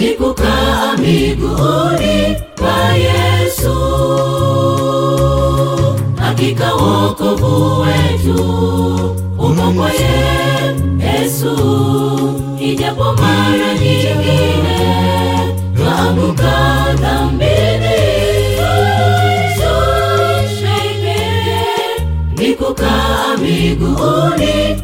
ni kukaa miguuni pa Yesu. Hakika wokovu wetu umo kwa Yesu, ijapo mara nyingine twaanguka dhambini. Ni kukaa miguuni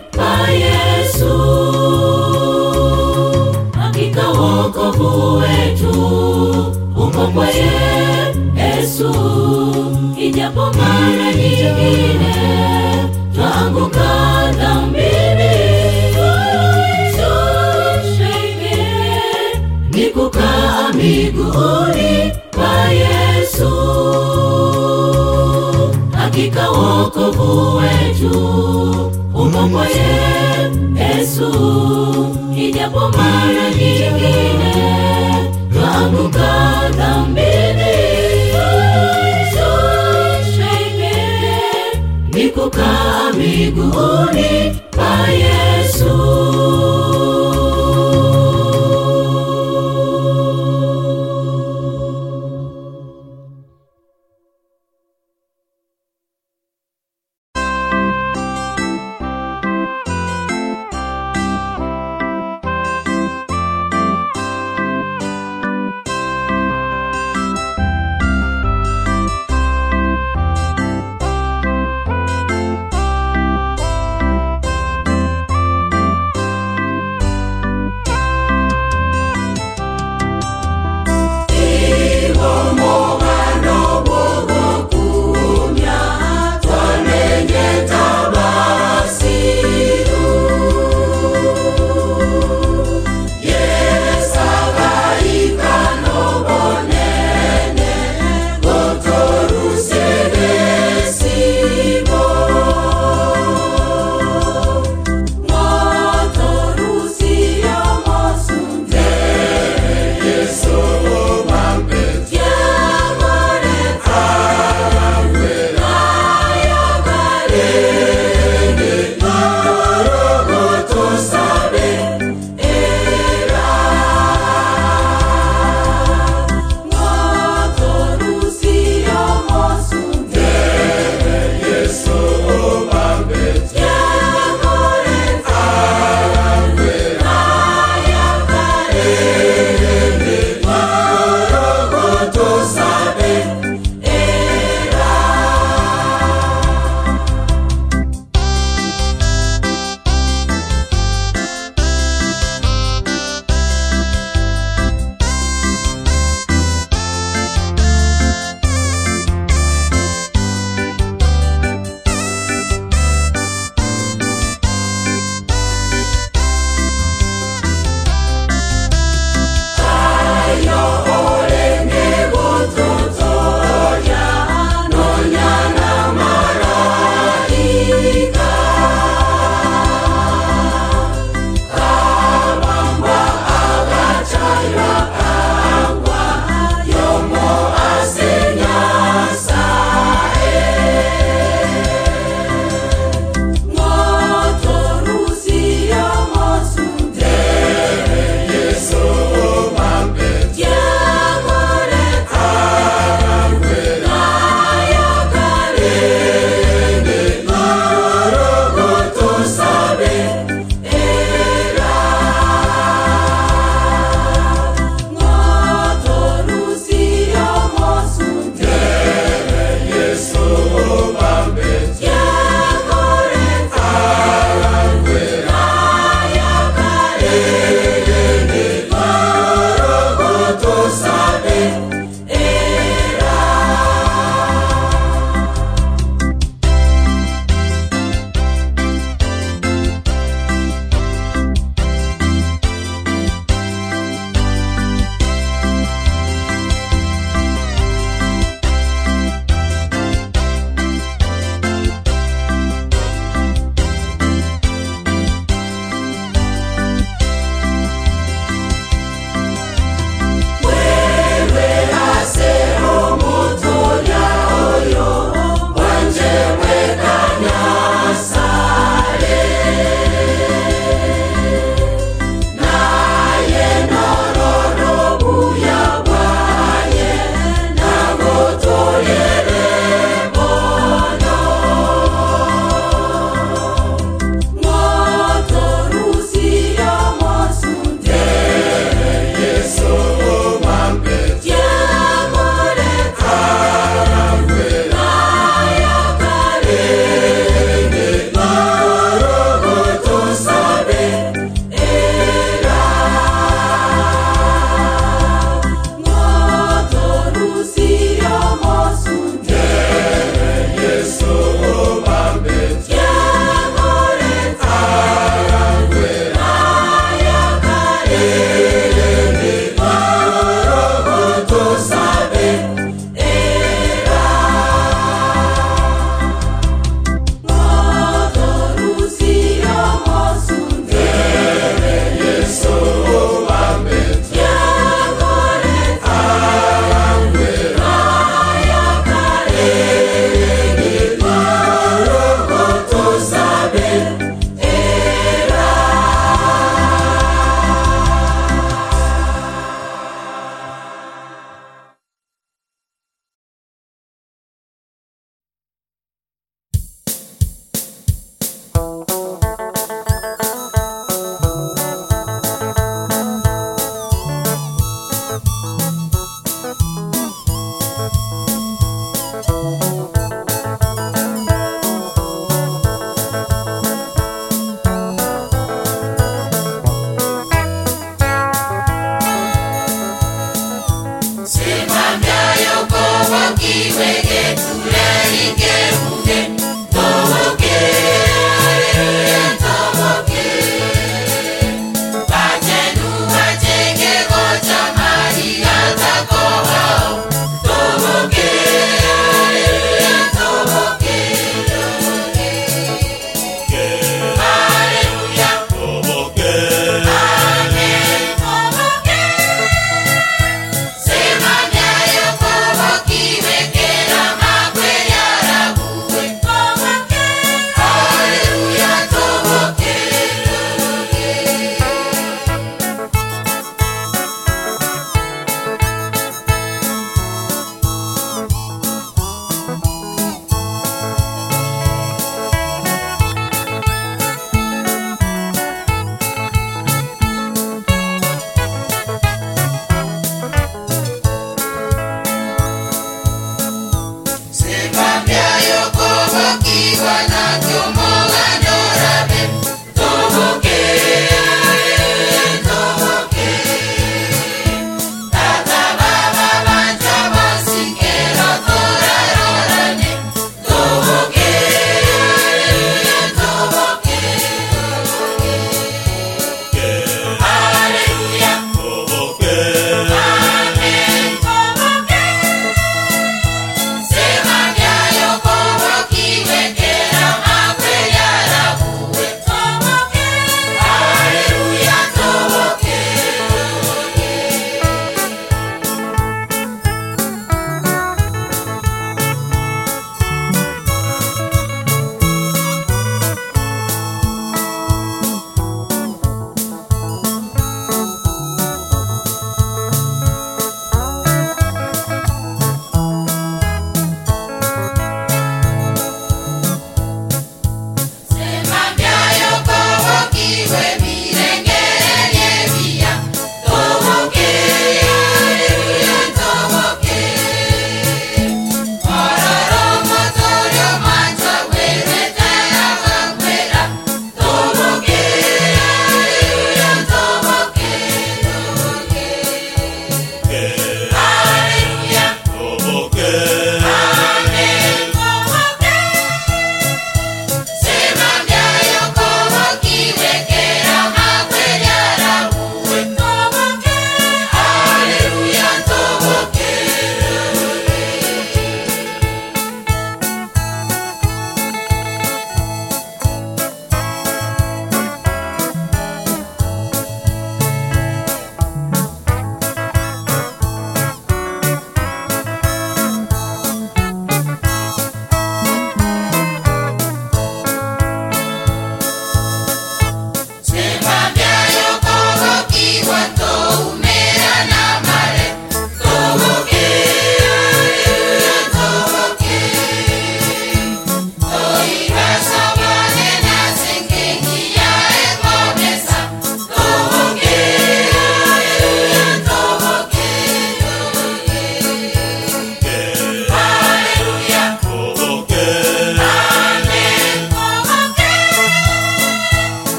Mungu wetu, umwokoye Yesu, ijapo mara nyingine twaanguka dhambini. Ni kukaa miguuni pa Yesu.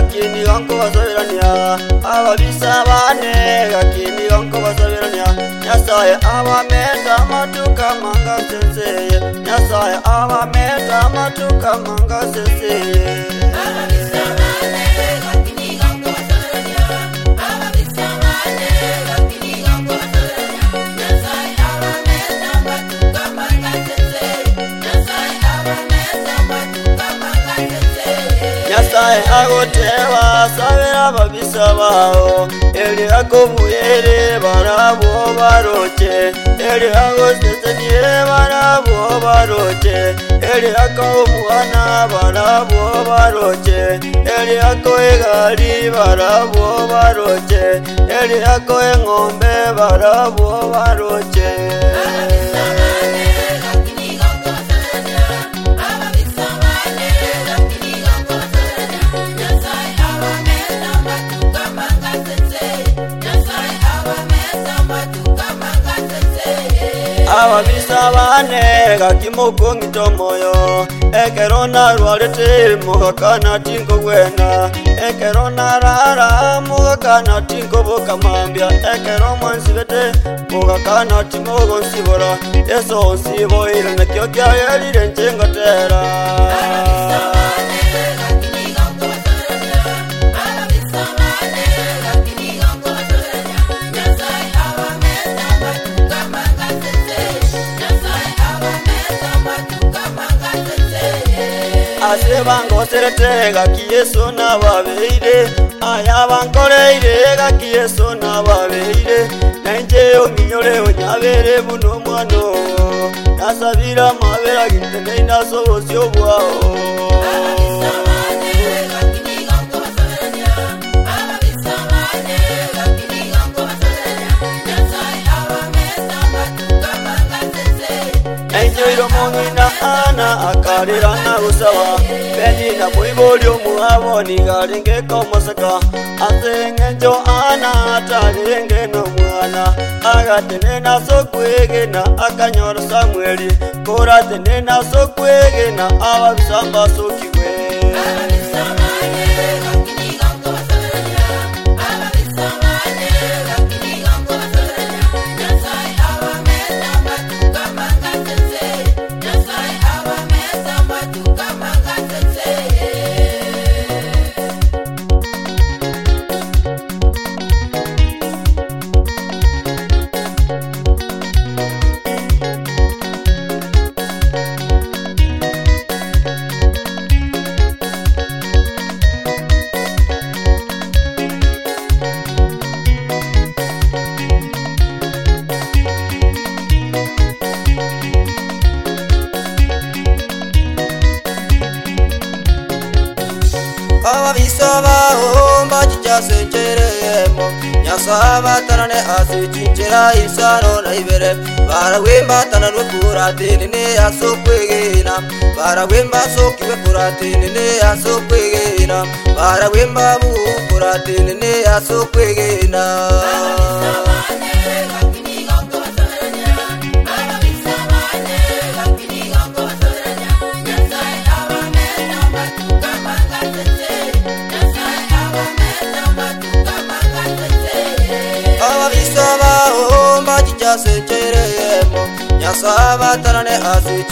kakini kankovasoveraniya avavisa vane kakini kankovasoveraniya nyasaye avameta matuka manga seseye nyasaye avameta matuka manga seseye ai akotewa savera vabisa vavo eli akovuyere vanavo varoche eli akozeseniye vanavo varoche eli akaovuana vanavo varoche eli akoegali vanavo varoche eli akoeng'ombe vanavo varoche avavisavane kakimogongito moyo ekerona rwalete mukakana tingo wena ekerona rara mukakana tingo vokamambia ekeromwansivete mukakana timogo nsivora yeso nsivo ilenekiokia yelilenjengotera ah. vase vangoseretega kiyesu na vaveile aya vangoleilega kiyesu na vaveile nainjeyo nginyole unyavele vuno mwano nasavila mavela gitenei nasovosio vwao nainjeyilo mongina ana akalela wa beni na boiboli omuhabo ningalingeka omoseka ate ng'enjo ana atalinge nomwana agate nenasokwegena akanyora samweli korate nenasokwegena ababisambasokiwe basabatanane hasi wikinjira isano na ibere baragwimbatana n'ukuratini ni hasi ukwigina baragwimba soka iwe kuratini ni hasi ukwigina baragwimba buhukuratini ni hasi ukwigina Nasaba tarane asu